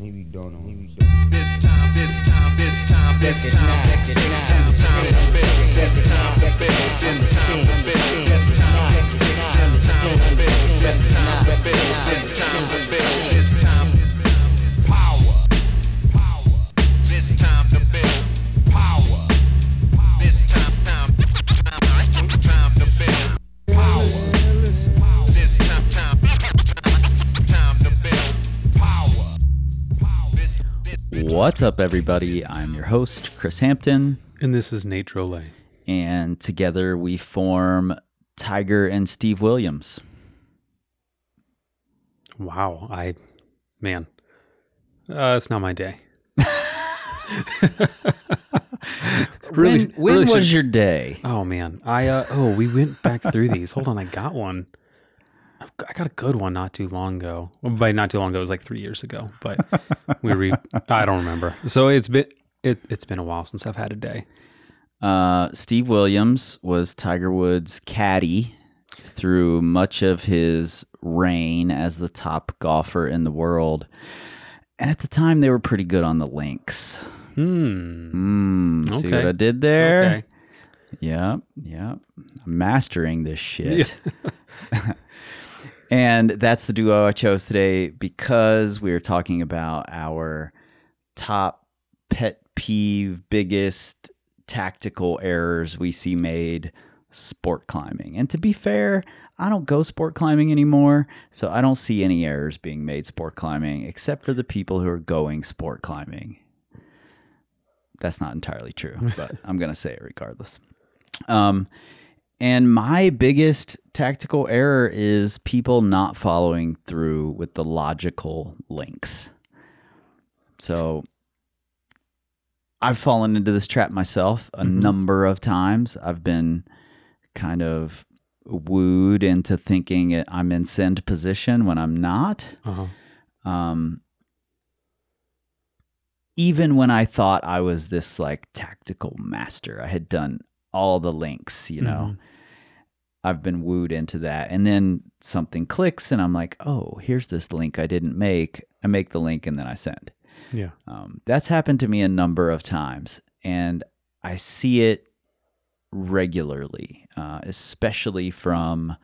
Maybe don't know. Maybe This time, this time, this time, this time, this this time to build, this time to build, this time to build, this time, this time to build, this time to build, this time to build, this time. Power, What's up, everybody? I'm your host, Kris Hampton, And this is Nate Drolet. and together we form Tiger and Steve Williams. Wow, I, man, uh, it's not my day. Really- when when really was should- your day? Oh man, I uh, oh we went back through these. Hold on, I got one. I've got- a good one not too long ago. Well, by not too long ago, it was like three years ago. But we re I don't remember. So it's been it it's been a while since I've had a day. Uh, Steve Williams was Tiger Woods' caddy through much of his reign as the top golfer in the world. And at the time, they were pretty good on the links. Hmm. Mm, See what I did there? Okay. Yep, yep. I'm mastering this shit. and that's the duo I chose today because we are talking about our top pet peeve, biggest tactical errors we see made sport climbing. And to be fair, I don't go sport climbing anymore, so I don't see any errors being made sport climbing except for the people who are going sport climbing. That's not entirely true, but I'm going to say it regardless. Um, and my biggest tactical error is people not following through with the logical links. So I've fallen into this trap myself a number of times. I've been kind of wooed into thinking I'm in send position when I'm not Uh-huh. um, even when I thought I was this like tactical master, I had done all the links, you know. I've been wooed into that. And then something clicks and I'm like, oh, here's this link I didn't make. I make the link and then I send. Yeah. Um, that's happened to me a number of times, and I see it regularly, uh, especially from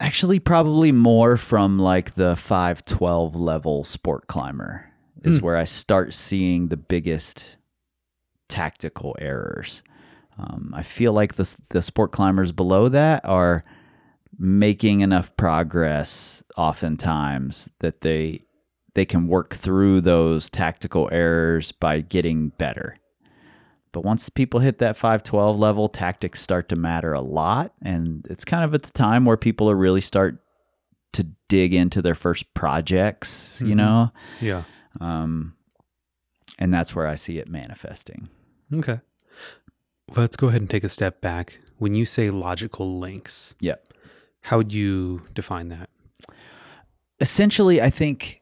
actually probably more from like the 512 level sport climber is Hmm. where I start seeing the biggest tactical errors. Um, I feel like the the sport climbers below that are making enough progress oftentimes that they they can work through those tactical errors by getting better. But once people hit that 512 level, tactics start to matter a lot. And it's kind of at the time where people are really start to dig into their first projects, you Mhm. know? Yeah. Um, and that's where I see it manifesting. Okay. Let's go ahead and take a step back. When you say logical links, Yep. how would you define that? essentially i think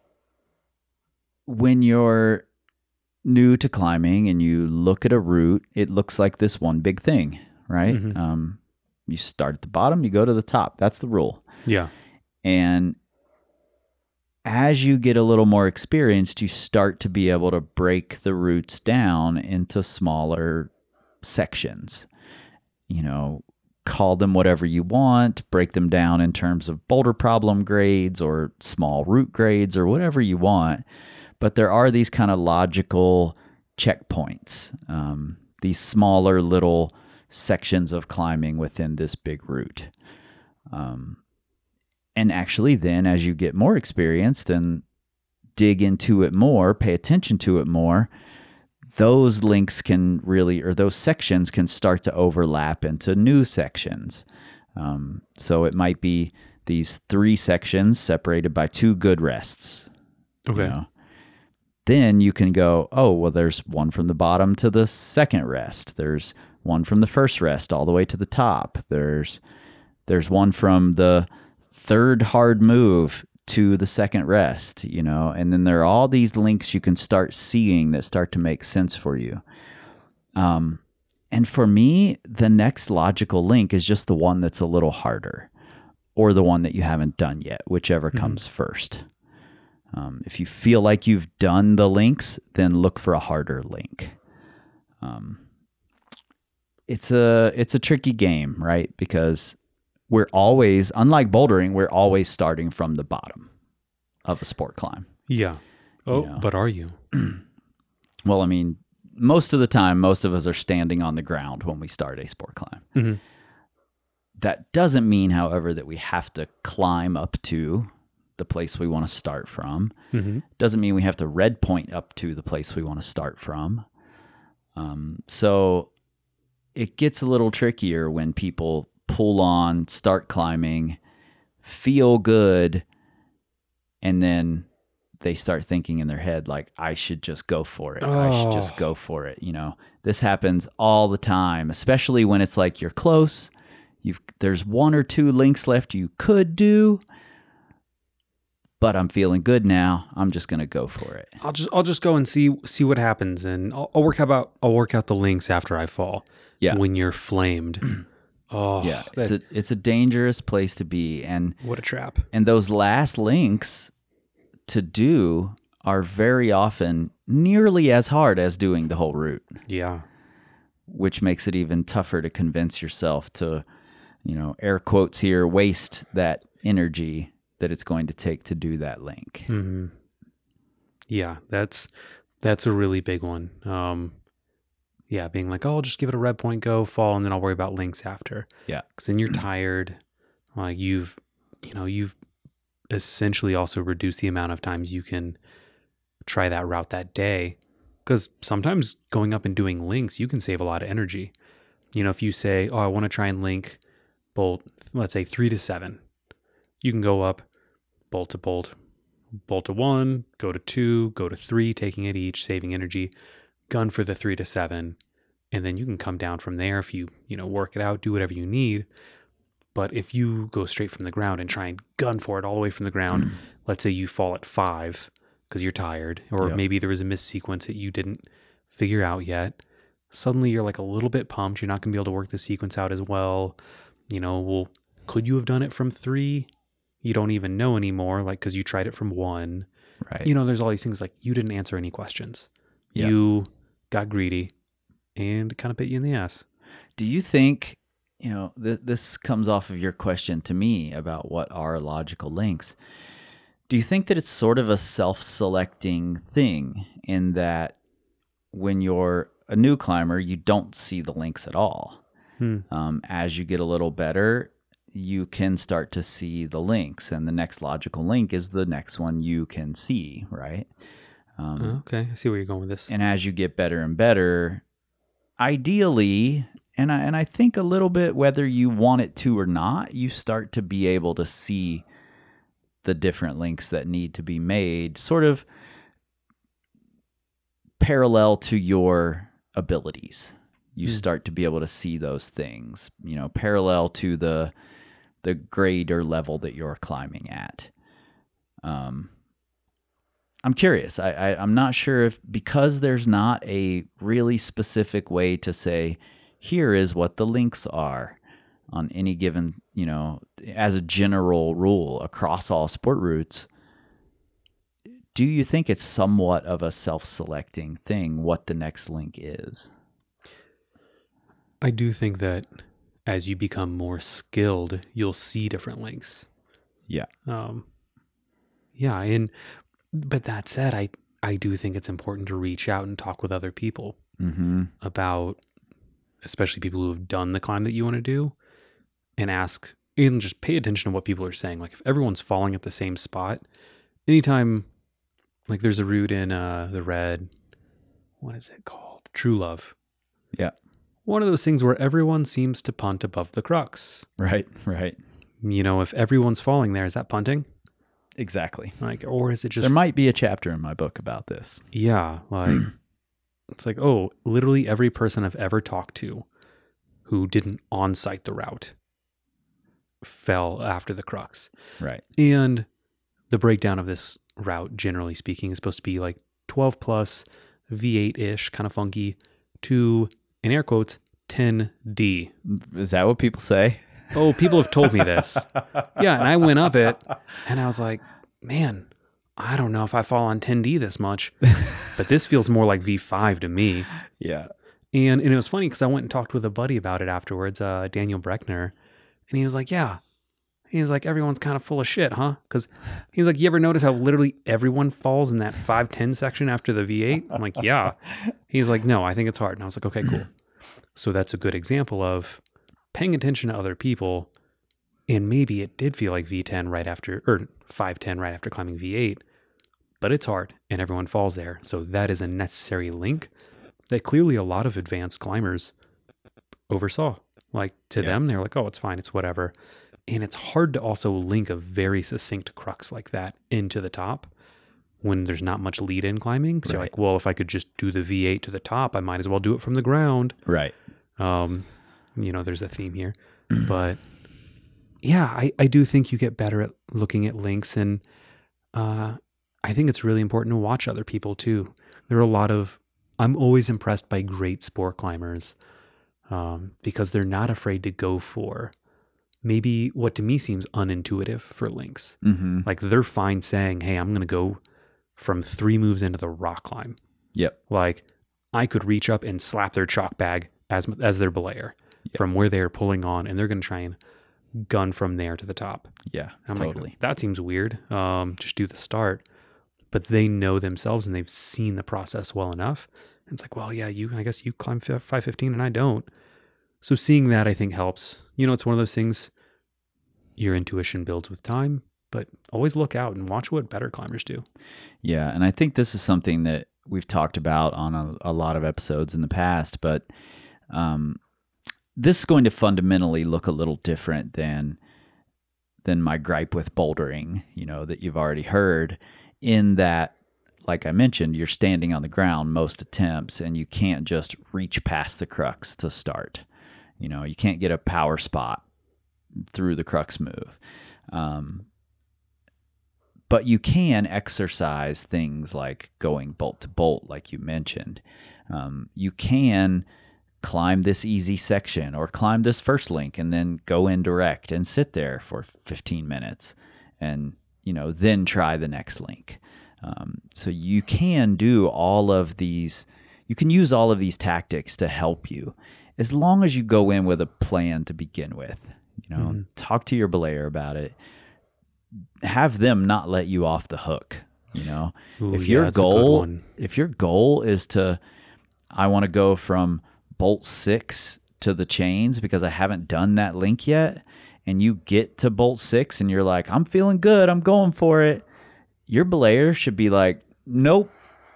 when you're new to climbing and you look at a route it looks like this one big thing right Mhm. um, you start at the bottom you go to the top that's the rule Yeah. and as you get a little more experienced you start to be able to break the routes down into smaller sections you know call them whatever you want, break them down in terms of boulder problem grades or small root grades or whatever you want. But there are these kind of logical checkpoints, um, these smaller little sections of climbing within this big route. Um, and actually, then as you get more experienced and dig into it more, pay attention to it more, those links can really, or those sections can start to overlap into new sections. Um, so it might be these three sections separated by two good rests. you Okay. know. Then you can go, oh, well, there's one from the bottom to the second rest. There's one from the first rest all the way to the top. There's there's one from the third hard move to the second rest, you know, and then there are all these links you can start seeing that start to make sense for you. Um, and for me, the next logical link is just the one that's a little harder, or the one that you haven't done yet, whichever comes first. Um, if you feel like you've done the links, then look for a harder link. Um, it's a it's a tricky game, right? Because we're always, unlike bouldering, we're always starting from the bottom of a sport climb. Yeah. Oh, know. but are you? Well, I mean, most of the time, most of us are standing on the ground when we start a sport climb. Mhm. That doesn't mean, however, that we have to climb up to the place we want to start from. Mm-hmm. Doesn't mean we have to red point up to the place we want to start from. Um, so it gets a little trickier when people pull on, start climbing, feel good, and then they start thinking in their head like I should just go for it. I should just Oh. go for it. You know, this happens all the time, especially when it's like you're close. You've there's one or two links left you could do, but I'm feeling good now. I'm just gonna go for it. I'll just I'll just go and see see what happens, and I'll, I'll work about I'll work out the links after I fall. Yeah. When you're flamed. oh, yeah, it's a it's a dangerous place to be, and what a trap. and those last links to do are very often nearly as hard as doing the whole route. Yeah. which makes it even tougher to convince yourself to, you know, air quotes here, waste that energy that it's going to take to do that link. hmm Yeah, that's that's a really big one. Um, yeah, being like, oh, I'll just give it a red point, go fall, and then I'll worry about links after. Yeah. because then you're tired. Like you've, you know, you've essentially also reduced the amount of times you can try that route that day. Because sometimes going up and doing links, you can save a lot of energy. You know, if you say, oh, I want to try and link bolt, let's say three to seven, you can go up bolt to bolt, bolt to one, go to two, go to three, taking it each, saving energy, gun for the three to seven, and then you can come down from there if you, you know, work it out, do whatever you need. But if you go straight from the ground and try and gun for it all the way from the ground, let's say you fall at five because you're tired, or Yep. maybe there was a missed sequence that you didn't figure out yet. Suddenly you're like a little bit pumped. You're not going to be able to work the sequence out as well. You know, well, could you have done it from three? You don't even know anymore, like, because you tried it from one. Right. You know, there's all these things like you didn't answer any questions. Yeah. You got greedy and kind of bit you in the ass. Do you think, you know, th- this comes off of your question to me about what are logical links? Do you think that it's sort of a self selecting thing in that when you're a new climber, you don't see the links at all? Hmm. Um, as you get a little better, you can start to see the links, and the next logical link is the next one you can see, right? Um, Oh, okay, I see where you're going with this. and as you get better and better, ideally, and I, and I think a little bit whether you want it to or not, you start to be able to see the different links that need to be made, sort of parallel to your abilities. You Hmm. start to be able to see those things, you know, parallel to the the grade or level that you're climbing at. Um, I'm curious. I, I I'm not sure if because there's not a really specific way to say here is what the links are on any given you know as a general rule across all sport routes. Do you think it's somewhat of a self-selecting thing what the next link is? I do think that as you become more skilled, you'll see different links. Yeah. Um, yeah, and but that said, I I do think it's important to reach out and talk with other people Mm-hmm. about, especially people who have done the climb that you want to do, and ask and just pay attention to what people are saying. Like if everyone's falling at the same spot, anytime, like there's a route in uh the red, what is it called? True Love. Yeah. One of those things where everyone seems to punt above the crux. Right. Right. You know, if everyone's falling there, is that punting? Exactly. Like, or is it just There might be a chapter in my book about this. Yeah, like it's like, oh, literally every person I've ever talked to who didn't on-site the route fell after the crux. Right. And the breakdown of this route, generally speaking, is supposed to be like 12 plus V8-ish, kind of funky, to in air quotes 10D. Is that what people say? Oh, people have told me this. yeah, and I went up it, and I was like, man, I don't know if I fall on 10D this much, but this feels more like V5 to me. Yeah. And and it was funny because I went and talked with a buddy about it afterwards, uh, Daniel Breckner, and he was like, "Yeah." He was like, "Everyone's kind of full of shit, huh?" Because he was like, "You ever notice how literally everyone falls in that five ten section after the V8?" I'm like, "Yeah." He's like, "No, I think it's hard." And I was like, "Okay, cool." So that's a good example of paying attention to other people, and maybe it did feel like V10 right after or 510 right after climbing V8, but it's hard and everyone falls there. So that is a necessary link that clearly a lot of advanced climbers oversaw. Like to Yeah. them, they're like, oh, it's fine, it's whatever. And it's hard to also link a very succinct crux like that into the top when there's not much lead in climbing. So you're Right. like, well, if I could just do the V8 to the top, I might as well do it from the ground. Right. Um, you know, there's a theme here, but yeah, I, I do think you get better at looking at links, and uh, I think it's really important to watch other people too. There are a lot of I'm always impressed by great sport climbers um, because they're not afraid to go for maybe what to me seems unintuitive for links. Mm-hmm. Like they're fine saying, "Hey, I'm going to go from three moves into the rock climb." Yep. Like I could reach up and slap their chalk bag as as their belayer From where they're pulling on, and they're going to try and gun from there to the top. Yeah. Totally. like, that seems weird. Um, just do the start, but they know themselves and they've seen the process well enough. And it's like, well, yeah, you, I guess you climb fi- 515 and I don't. So seeing that, I think helps. You know, it's one of those things. Your intuition builds with time, but always look out and watch what better climbers do. Yeah, and I think this is something that we've talked about on a, a lot of episodes in the past, but um, this is going to fundamentally look a little different than than my gripe with bouldering, you know, that you've already heard. In that, like I mentioned, you're standing on the ground most attempts, and you can't just reach past the crux to start. You know, you can't get a power spot through the crux move. Um, but you can exercise things like going bolt to bolt, like you mentioned. Um, you can climb this easy section or climb this first link and then go in direct and sit there for 15 minutes and you know then try the next link. Um, so you can do all of these you can use all of these tactics to help you as long as you go in with a plan to begin with you know talk to your belayer about it. Have them not let you off the hook you know. Ooh, if your goal if your goal is to i want to go from bolt 6 to the chains because i haven't done that link yet. And you get to bolt 6 and you're like i'm feeling good. I'm going for it. Your belayer should be like nope.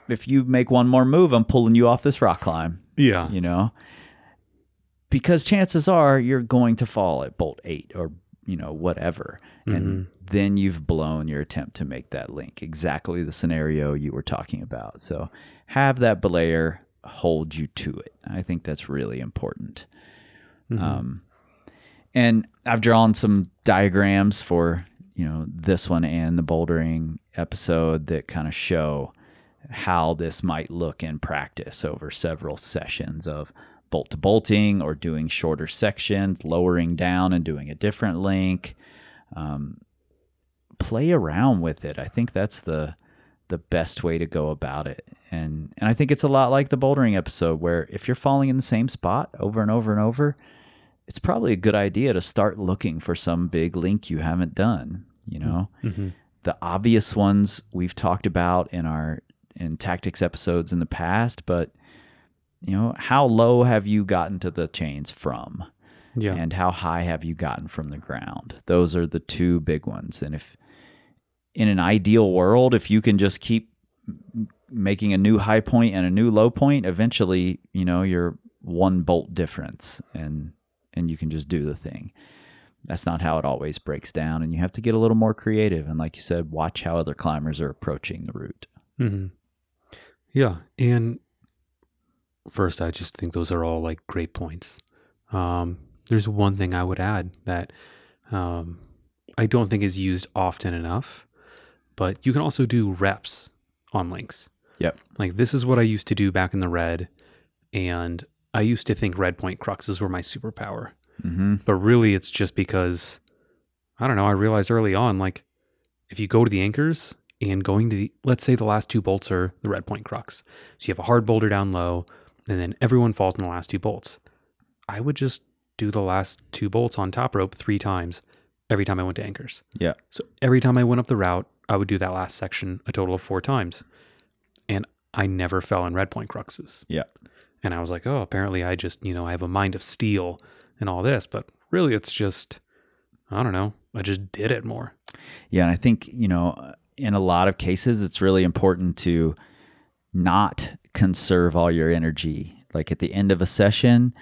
If you make one more move i'm pulling you off this rock climb. Yeah. you know? Because chances are you're going to fall at bolt 8 or you know whatever. And mm-hmm. then you've blown your attempt to make that link. Exactly the scenario you were talking about. So have that belayer hold you to it i think that's really important um, and i've drawn some diagrams for you know this one and the bouldering episode that kind of show how this might look in practice over several sessions of bolt to bolting or doing shorter sections, lowering down and doing a different link. Um, play around with it. I think that's the the best way to go about it. And and I think it's a lot like the bouldering episode where if you're falling in the same spot over and over and over, it's probably a good idea to start looking for some big link you haven't done, you mm-hmm. know? Mm-hmm. The obvious ones we've talked about in our in tactics episodes in the past, but you know, how low have you gotten to the chains from? Yeah. And how high have you gotten from the ground? Those are the two big ones. And if in an ideal world, if you can just keep making a new high point and a new low point, eventually, you know, you're one bolt difference and and you can just do the thing. That's not how it always breaks down and you have to get a little more creative and like you said, watch how other climbers are approaching the route. hmm Yeah, and first, I just think those are all like great points. Um, there's one thing I would add that um, I don't think is used often enough, but you can also do reps on links. Yep. Like this is what I used to do back in the red, and I used to think red point cruxes were my superpower. Mm-hmm. But really, it's just because I don't know. I realized early on, like if you go to the anchors and going to the, let's say the last two bolts are the red point crux. So you have a hard boulder down low, and then everyone falls in the last two bolts. I would just do the last two bolts on top rope three times every time I went to anchors. Yeah. So every time I went up the route, I would do that last section a total of four times. And I never fell in red point cruxes. Yeah. And I was like, oh, apparently I just, you know, I have a mind of steel and all this. But really, it's just, I don't know, I just did it more. Yeah, and I think, you know, in a lot of cases it's really important to not conserve all your energy. Like at the end of a session,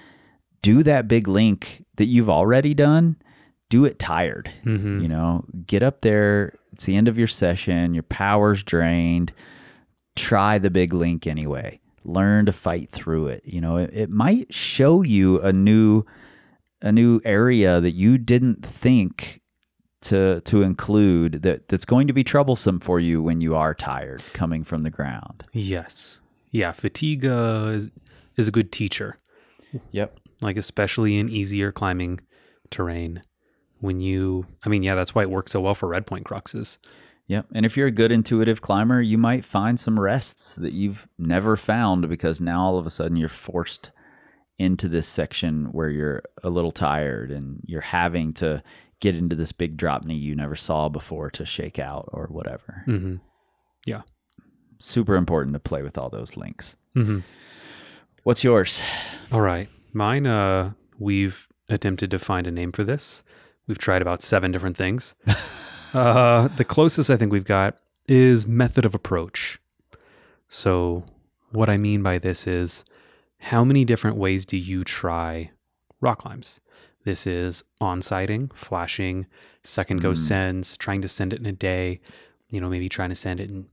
do that big link that you've already done, do it tired. Mm-hmm. You know, get up there, it's the end of your session, your power's drained. Try the big link anyway. Learn to fight through it. You know, it, it might show you a new a new area that you didn't think to to include that that's going to be troublesome for you when you are tired coming from the ground. Yes. Yeah. Fatigue uh, is, is a good teacher. Yep. like especially in easier climbing terrain when you i mean yeah that's why it works so well for red point cruxes Yep. And if you're a good intuitive climber, you might find some rests that you've never found because now all of a sudden you're forced into this section where you're a little tired and you're having to get into this big drop knee you never saw before to shake out or whatever. mm-hmm. Yeah. Super important to play with all those links. Mm-hmm. What's yours? all right mine uh we've attempted to find a name for this we've tried about seven different things. Uh the closest i think we've got is method of approach. So what i mean by this is how many different ways do you try rock climbs? This is on sighting flashing second go Mm. sends trying to send it in a day you know maybe trying to send it in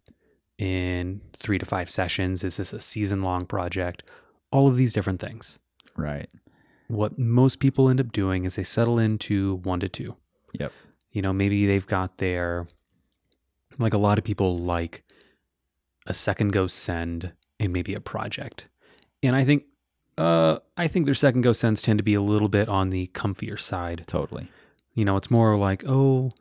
in three to five sessions. Is this a season long project? All of these different things. Right. What most people end up doing is they settle into one to two. Yep. You know, maybe they've got their, like a lot of people like a second go send and maybe a project. And I think, uh, I think their second go sends tend to be a little bit on the comfier side. Totally. You know, it's more like, oh,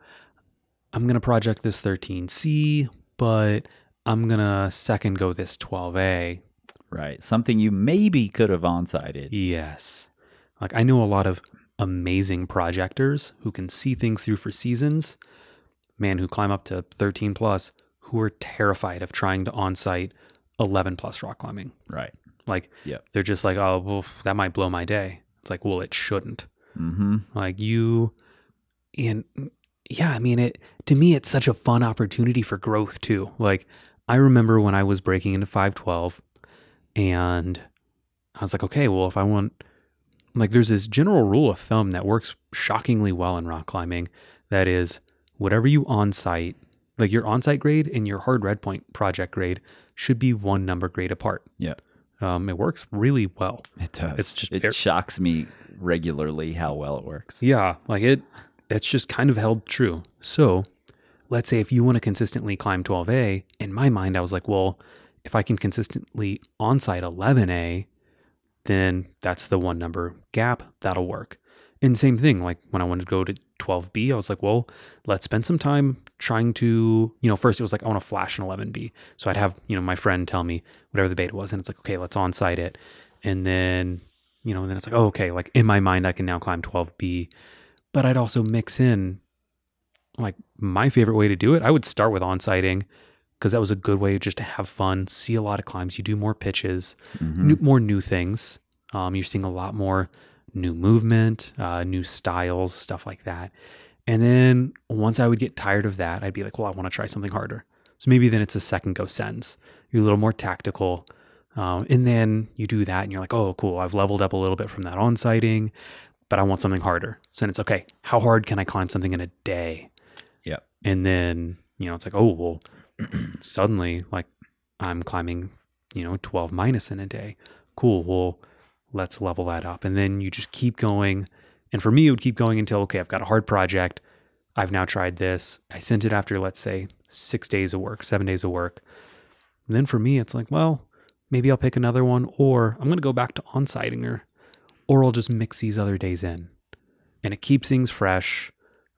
I'm going to project this 13C, but I'm going to second go this 12A. Right. Something you maybe could have on-sighted. Yes. Like I know a lot of amazing projectors who can see things through for seasons, man, who climb up to 13 plus, who are terrified of trying to on-site 11 plus rock climbing. Right. Like Yep. they're just like, oh, well, that might blow my day. It's like, well, it shouldn't. Mm-hmm. Like you, and yeah, I mean, it to me, it's such a fun opportunity for growth too. Like I remember when I was breaking into 512 and I was like, okay, well, if I want, like, there's this general rule of thumb that works shockingly well in rock climbing that is whatever you on site, like your on site grade and your hard red point project grade should be one number grade apart. Yeah. Um, it works really well. It does. It's just it very- shocks me regularly how well it works. Yeah, like it it's just kind of held true. So, let's say if you want to consistently climb 12A, in my mind I was like, well, if I can consistently on site 11A, then that's the one number gap, that'll work. And same thing, like when I wanted to go to 12B, I was like, well, let's spend some time trying to, you know, first it was like I want to flash an 11B. So I'd have, you know, my friend tell me whatever the beta was and it's like, okay, let's on-site it. And then, you know, and then it's like, oh, okay, like in my mind I can now climb 12B but I'd also mix in like my favorite way to do it. I would start with on-sighting because that was a good way just to have fun, see a lot of climbs. You do more pitches, Mhm. new, more new things. Um, you're seeing a lot more new movement, uh, new styles, stuff like that. And then once I would get tired of that, I'd be like, well, I want to try something harder. So maybe then it's a second go sends. You're a little more tactical. Um, and then you do that and you're like, oh, cool. I've leveled up a little bit from that on sighting, but I want something harder. So then it's okay. How hard can I climb something in a day? Yeah. And then, you know, it's like, oh, well, suddenly, like, I'm climbing, you know, 12 minus in a day. Cool. Well, let's level that up. And then you just keep going. And for me, it would keep going until, okay, I've got a hard project. I've now tried this. I sent it after, let's say, six days of work, seven days of work. And then for me, it's like, well, maybe I'll pick another one, or I'm going to go back to on sighting or, or I'll just mix these other days in. and it keeps things fresh.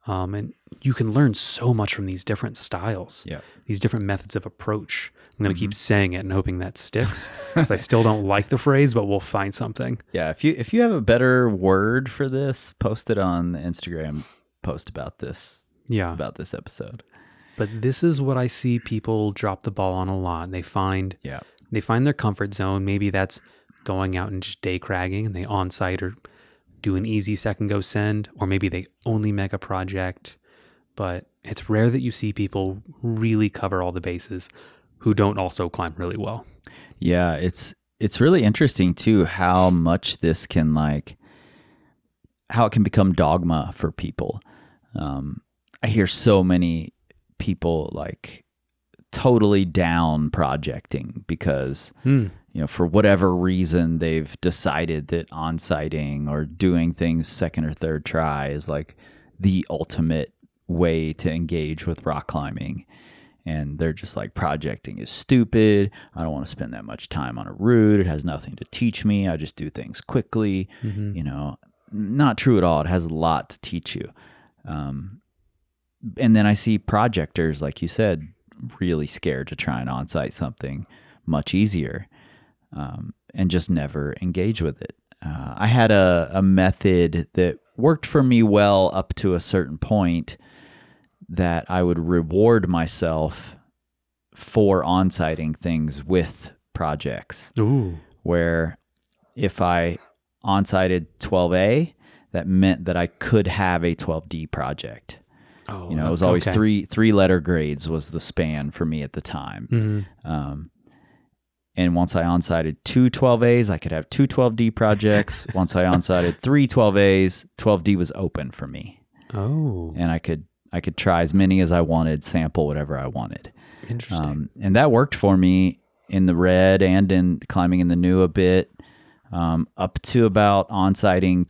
Um, and you can learn so much from these different styles, Yeah. these different methods of approach. I'm going to keep saying it and hoping that sticks because I still don't like the phrase, but we'll find something. Yeah, if you if you have a better word for this, post it on the Instagram post about this Yeah. about this episode. But this is what I see people drop the ball on a lot. They find Yeah. they find their comfort zone. Maybe that's going out and just day cragging and they on site or do an easy second go send, or maybe they only make a project. But it's rare that you see people really cover all the bases who don't also climb really well. Yeah, it's it's really interesting too how much this can like how it can become dogma for people. Um, I hear so many people like totally down projecting because Hmm. You know for whatever reason they've decided that on-siting or doing things second or third try is like the ultimate way to engage with rock climbing. And they're just like projecting is stupid. I don't want to spend that much time on a route. It has nothing to teach me. I just do things quickly. Mhm. you know not true at all. It has a lot to teach you. Um, and then i see projectors like you said really scared to try and on-site something much easier um, and just never engage with it uh, i had a, a method that worked for me well up to a certain point that i would reward myself for on-siting things with projects Ooh. where if I on-sited 12A, that meant that I could have a 12D project. Oh, You know, it was always okay. three three letter grades was the span for me at the time. Mhm. Um, and once I on-sited two 12As, I could have two 12D projects. once I on-sited three 12As, 12D was open for me, Oh, and I could I could try as many as I wanted, sample whatever I wanted. interesting. Um, and that worked for me in the red and in climbing in the new a bit, um, up to about on-siting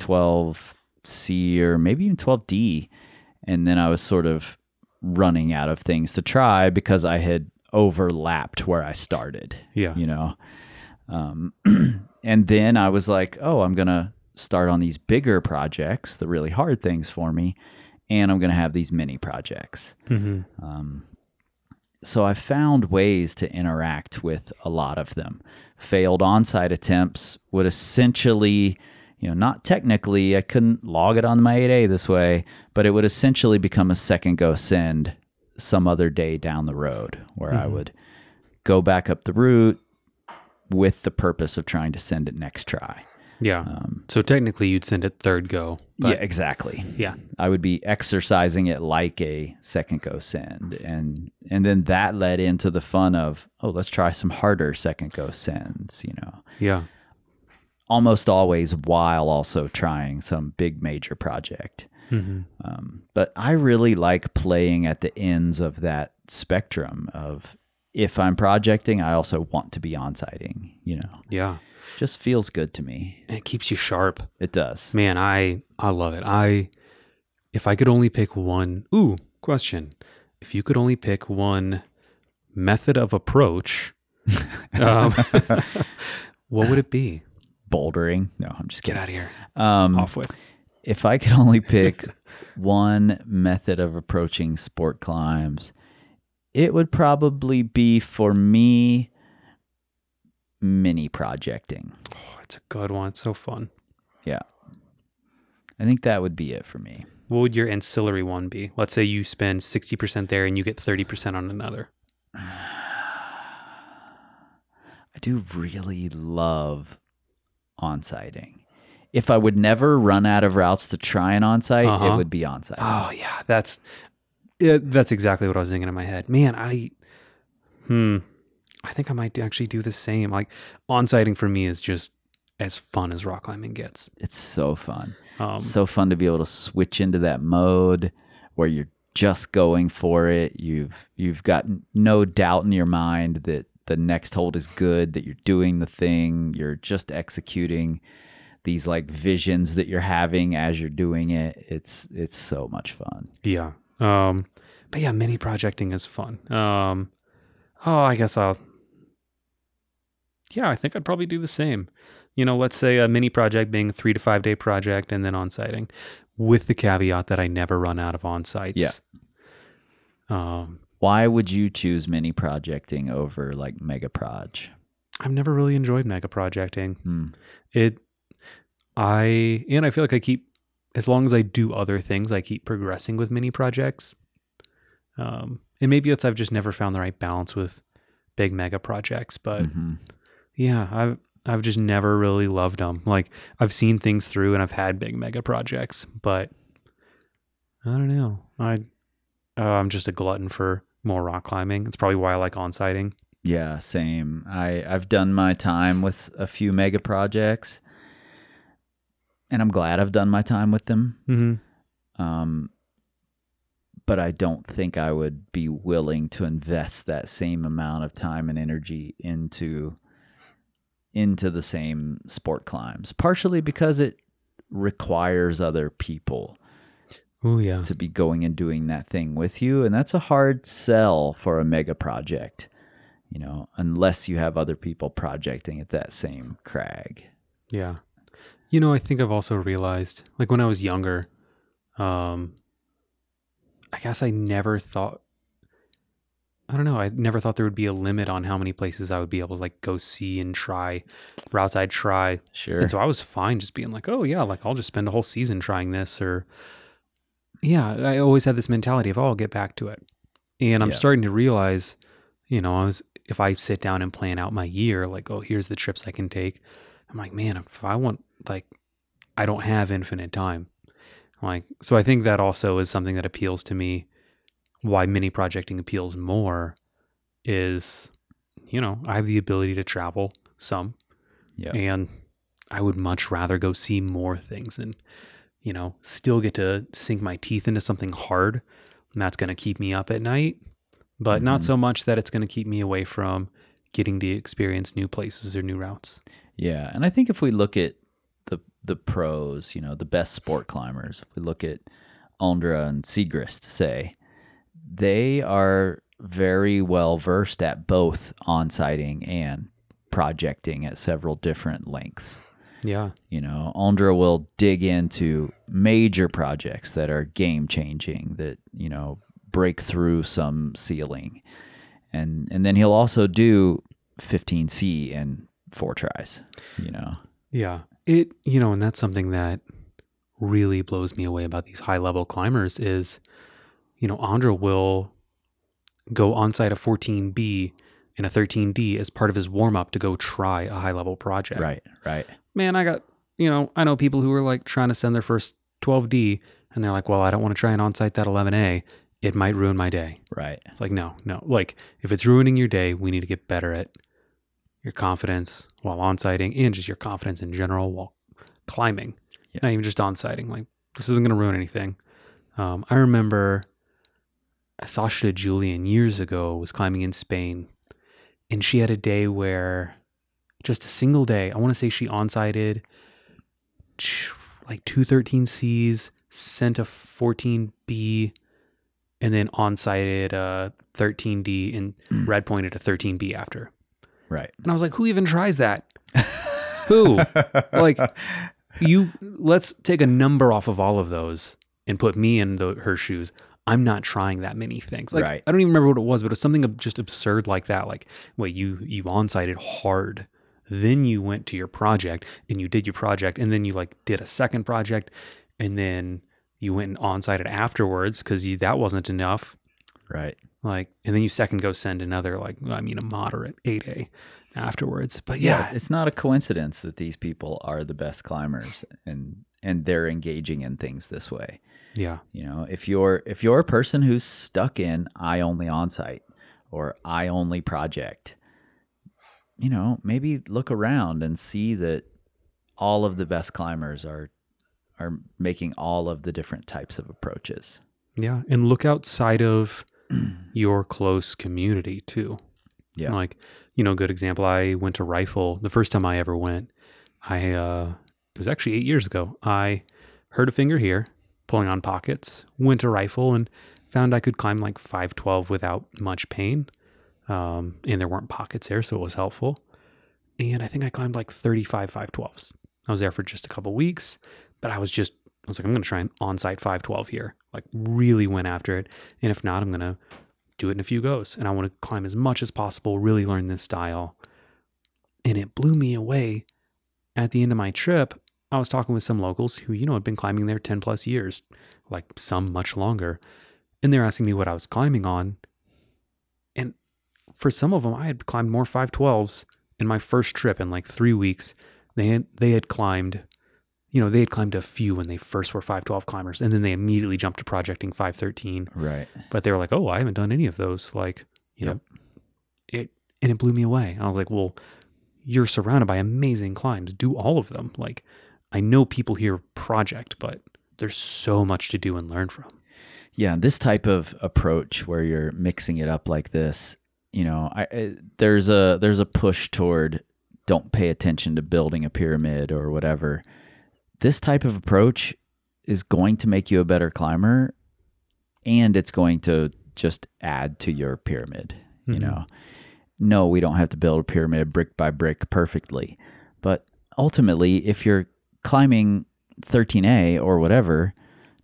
12C or maybe even 12D. And then I was sort of running out of things to try because I had overlapped where I started, yeah. you know? Um, and then I was like, oh, I'm going to start on these bigger projects, the really hard things for me. And I'm going to have these mini projects hmm so I found ways to interact with a lot of them. Failed on-site attempts would essentially, you know, not technically, I couldn't log it on my 8A this way, but it would essentially become a second go send some other day down the road where I would go back up the route with the purpose of trying to send it next try. Yeah. Um, so technically, you'd send it third go. yeah, exactly. yeah. I would be exercising it like a second go send, and and then that led into the fun of oh let's try some harder second go sends, you know, Yeah. almost always while also trying some big major project. Hmm Um, but I really like playing at the ends of that spectrum of if I'm projecting, I also want to be on siting. You know, Yeah. just feels good to me. It keeps you sharp. It does. Man, I I love it. I if I could only pick one. Ooh, question. If you could only pick one method of approach, um, what would it be? Bouldering. No, I'm just kidding. Get out of here. Um, Off with. If I could only pick one method of approaching sport climbs, it would probably be for me mini projecting. Oh, it's a good one. It's so fun. Yeah. I think that would be it for me. What would your ancillary one be? Let's say you spend 60% there and you get 30% on another. I do really love on-siting. If I would never run out of routes to try an on-site, Uh-huh. it would be on-site. Oh yeah, that's yeah, that's exactly what I was thinking in my head. Man, I hmm, I think I might actually do the same. Like on-siting for me is just as fun as rock climbing gets. It's so fun. Um, It's so fun to be able to switch into that mode where you're just going for it. You've you've got no doubt in your mind that the next hold is good, that you're doing the thing, you're just executing these like visions that you're having as you're doing it. It's it's so much fun. yeah. Um, but yeah, mini projecting is fun. Um, oh, I guess I'll. Yeah, I think I'd probably do the same. You know, let's say a mini project being a three to five day project and then on sighting. with the caveat that I never run out of on sites. Yeah. Um, Why would you choose mini projecting over like mega proj? I've never really enjoyed mega projecting. Hmm. It, I, and I feel like I keep, as long as I do other things, I keep progressing with mini projects. Um, and maybe it's I've just never found the right balance with big mega projects, but Mhm. yeah, I've I've just never really loved them. Like I've seen things through and I've had big mega projects, but I don't know. I uh, I'm just a glutton for more rock climbing. It's probably why I like on sighting. Yeah, same. I I've done my time with a few mega projects, and I'm glad I've done my time with them. Mm-hmm. Um, but I don't think I would be willing to invest that same amount of time and energy into into the same sport climbs. Partially because it requires other people Oh yeah, to be going and doing that thing with you, and that's a hard sell for a mega project. You know, unless you have other people projecting at that same crag. yeah. You know, I think I've also realized, like when I was younger, um, I guess I never thought. I don't know. I never thought there would be a limit on how many places I would be able to like go see and try routes I'd try. Sure. And so I was fine just being like, oh yeah, like I'll just spend a whole season trying this or yeah, I always had this mentality of oh, I'll get back to it. And I'm Yeah. starting to realize, you know, I was if I sit down and plan out my year, like, oh, here's the trips I can take. I'm like, man, if I want like I don't have infinite time. Like so I think that also is something that appeals to me why mini projecting appeals more is you know, I have the ability to travel some yeah. and I would much rather go see more things and you know still get to sink my teeth into something hard and that's going to keep me up at night but not Mhm. so much that it's going to keep me away from getting to experience new places or new routes Yeah, and I think if we look at the pros, you know, the best sport climbers, if we look at Ondra and Siegrist, say, they are very well versed at both on-sighting and projecting at several different lengths. yeah You know, Ondra will dig into major projects that are game changing, that, you know, break through some ceiling. And and then he'll also do 15C in four tries, you know. yeah it you know and that's something that really blows me away about these high level climbers is you know Ondra will go on site a 14b and a 13d as part of his warm up to go try a high level project Right, right. man, I got, you know, I know people who are like trying to send their first 12D and they're like, well, I don't want to try and on site that 11A. It might ruin my day. Right. It's like, no, no. Like, if it's ruining your day, we need to get better at your confidence while on sighting and just your confidence in general while climbing. Yeah. Not even just on sighting. Like, this isn't going to ruin anything. Um, I remember Sasha DiGiulian years ago was climbing in Spain and she had a day where just a single day, I want to say she on sighted like two 13Cs, sent a 14B, and then on sighted a 13D and red pointed a 13B after. Right. And I was like, who even tries that? Who? Like, you let's take a number off of all of those and put me in the, her shoes. I'm not trying that many things. Like Right. I don't even remember what it was, but it was something just absurd like that. Like, wait, you you on-sighted hard, then you went to your project and you did your project, and then you like did a second project, and then you went and on-sighted afterwards because that wasn't enough. right. Like, and then you second go send another like I mean a moderate 8A afterwards. But Yeah. yeah, it's- it's not a coincidence that these people are the best climbers and and they're engaging in things this way. yeah, You know, if you're if you're a person who's stuck in I only on site or I only project, you know, maybe look around and see that all of the best climbers are are making all of the different types of approaches. Yeah, and look outside of your close community too. Yeah. Like, you know, good example, I went to rifle the first time I ever went. I uh it was actually 8 years ago. I hurt a finger here pulling on pockets, went to rifle and found I could climb like 512 without much pain. Um and there weren't pockets there, so it was helpful. And I think I climbed like 35 512s. I was there for just a couple weeks, but I was just was like, I'm going to try an on-site 512 here. Like really went after it. And if not, I'm going to do it in a few goes. And I want to climb as much as possible, really learn this style. And it blew me away. At the end of my trip, I was talking with some locals who, you know, had been climbing there 10 plus years, like some much longer. And they're asking me what I was climbing on. And for some of them, I had climbed more 512s in my first trip in like three weeks. They had, they had climbed, you know, they had climbed a few when they first were 512 climbers. And then they immediately jumped to projecting 513 Right. but they were like, "Oh, I haven't done any of those." Like, you know, it and it blew me away. I was like, "Well, you're surrounded by amazing climbs. Do all of them." Like, I know people here project, but there's so much to do and learn from. Yeah, this type of approach where you're mixing it up like this, you know, I, I there's a there's a push toward don't pay attention to building a pyramid or whatever. This type of approach is going to make you a better climber and it's going to just add to your pyramid, you Mhm. know. No, we don't have to build a pyramid brick by brick perfectly, but ultimately if you're climbing 13A or whatever,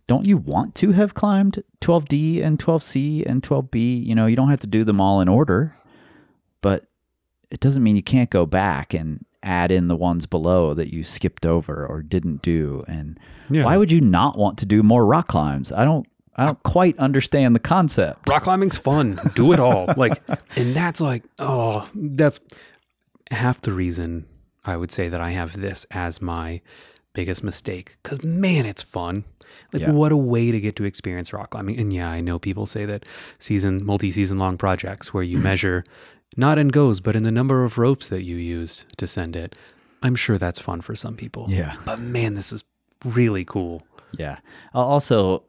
don't you want to have climbed 12D and 12C and 12B? You know, you don't have to do them all in order, but it doesn't mean you can't go back and add in the ones below that you skipped over or didn't do. And Yeah. why would you not want to do more rock climbs? I don't, I don't quite understand the concept. rock climbing's fun. Do it all. like, and that's like, oh, that's half the reason I would say that I have this as my biggest mistake. Cause man, it's fun. Like, Yeah. what a way to get to experience rock climbing. And yeah, I know people say that season, multi season long projects where you measure not in goes, but in the number of ropes that you used to send it. I'm sure that's fun for some people. Yeah. But man, this is really cool. Yeah. I'll also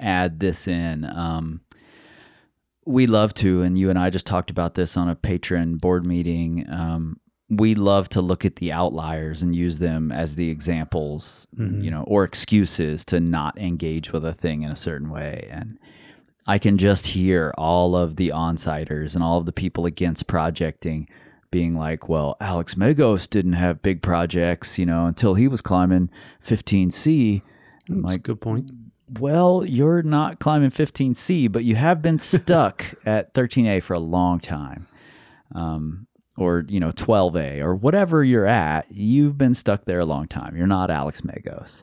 add this in. Um, we love to, and you and I just talked about this on a patron board meeting. Um, we love to look at the outliers and use them as the examples, you know, or excuses to not engage with a thing in a certain way. And I can just hear all of the onsighters and all of the people against projecting being like, well, Alex Megos didn't have big projects, you know, until he was climbing 15C. I'm That's a good point. well, you're not climbing 15C, but you have been stuck at 13A for a long time. Um, or, you know, 12A or whatever you're at, you've been stuck there a long time. You're not Alex Megos.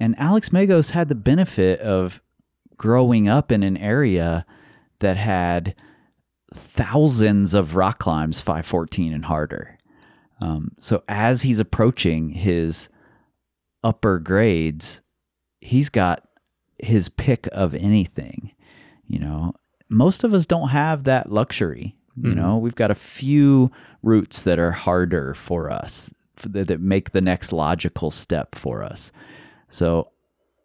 And Alex Megos had the benefit of growing up in an area that had thousands of rock climbs 514 and harder. Um, so as he's approaching his upper grades, he's got his pick of anything. You know, most of us don't have that luxury. You know, we've got a few routes that are harder for us that, that make the next logical step for us. So,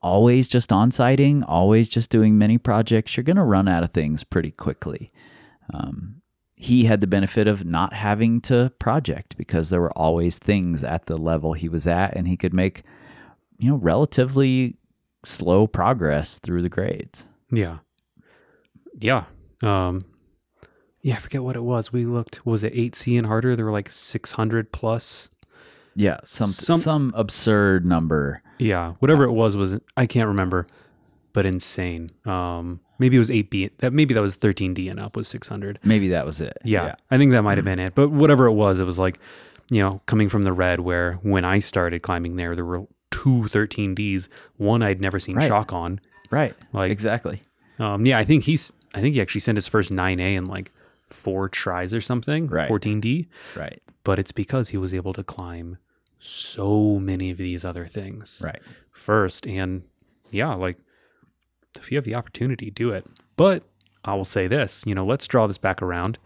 always just on sighting, always just doing mini projects, you're going to run out of things pretty quickly. Um, he had the benefit of not having to project because there were always things at the level he was at, and he could make, you know, relatively slow progress through the grades. Yeah. Yeah. Um yeah, I forget what it was. We looked was it 8C and harder? There were like 600 plus. Yeah, some Some- some, absurd number. Yeah, whatever it was was I can't remember, but insane. Um maybe it was 8B. That maybe that was 13D and up was 600. Maybe that was it. Yeah, I think that might have been it. But whatever it was, it was like, you know, coming from the red where when I started climbing there there were two 13Ds. One I'd never seen Right. chalk on. right. Like- exactly. Um, yeah, I think he's. I think he actually sent his first 9A in like four tries or something. Right. 14D. Right. But it's because he was able to climb so many of these other things Right. first, and yeah, like if you have the opportunity, do it. But I will say this. You know, let's draw this back around.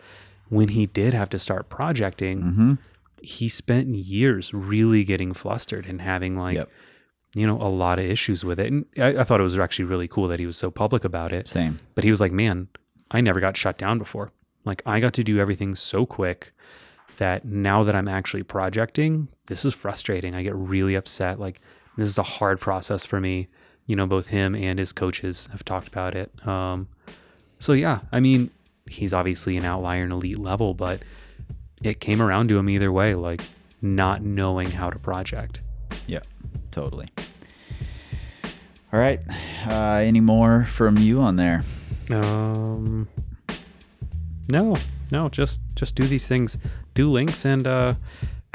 When he did have to start projecting, Mm-hmm. he spent years really getting flustered and having like. Yep. You know, a lot of issues with it. And I, I thought it was actually really cool that he was so public about it. Same. But he was like, man, I never got shut down before. Like, I got to do everything so quick that now that I'm actually projecting, this is frustrating. I get really upset. Like, this is a hard process for me. You know, both him and his coaches have talked about it. Um, so, yeah, I mean, he's obviously an outlier and elite level, but it came around to him either way, like not knowing how to project. Yeah, totally. All right. Uh, any more from you on there? Um, no, no, just just do these things, do links, and uh,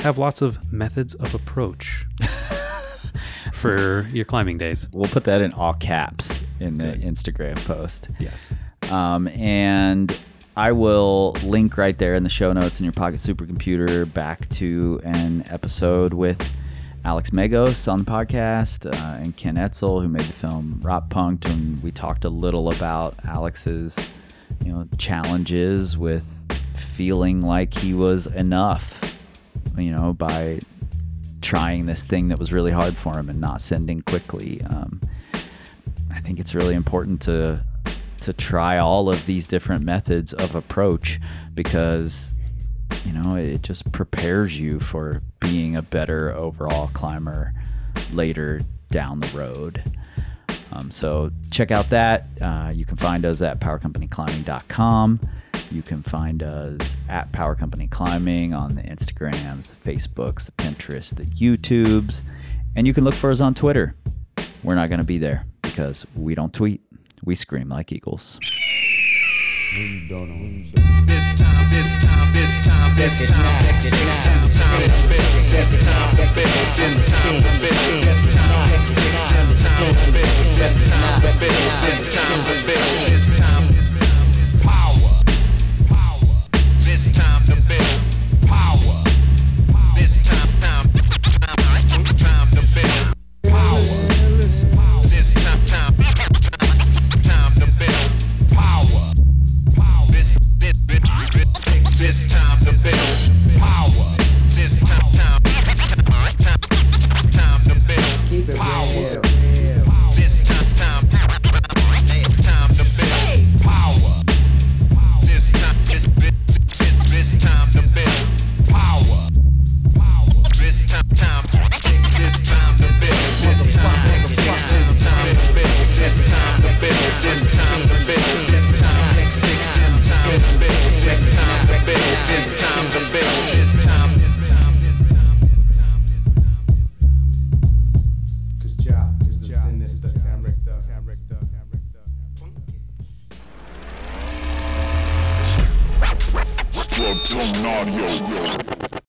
have lots of methods of approach for your climbing days. We'll put that in all caps in the Instagram post. Yes. Um, and I will link right there in the show notes in your pocket supercomputer back to an episode with Alex Megos on the podcast uh, and Ken Etzel, who made the film Rotpunkt, and we talked a little about Alex's, you know, challenges with feeling like he was enough, you know, by trying this thing that was really hard for him and not sending quickly. Um, I think it's really important to to try all of these different methods of approach because you know it just prepares you for being a better overall climber later down the road. Um, so check out that. Uh, you can find us at powercompanyclimbing.com. You can find us at Power Company Climbing on the Instagrams, the Facebooks, the Pinterest, the YouTubes, and you can look for us on Twitter. We're not going to be there because we don't tweet. We scream like eagles. Maybe don't know. Maybe don't. This time, this time, this time, this time, this time to build, this time to build, this time to build, this time, this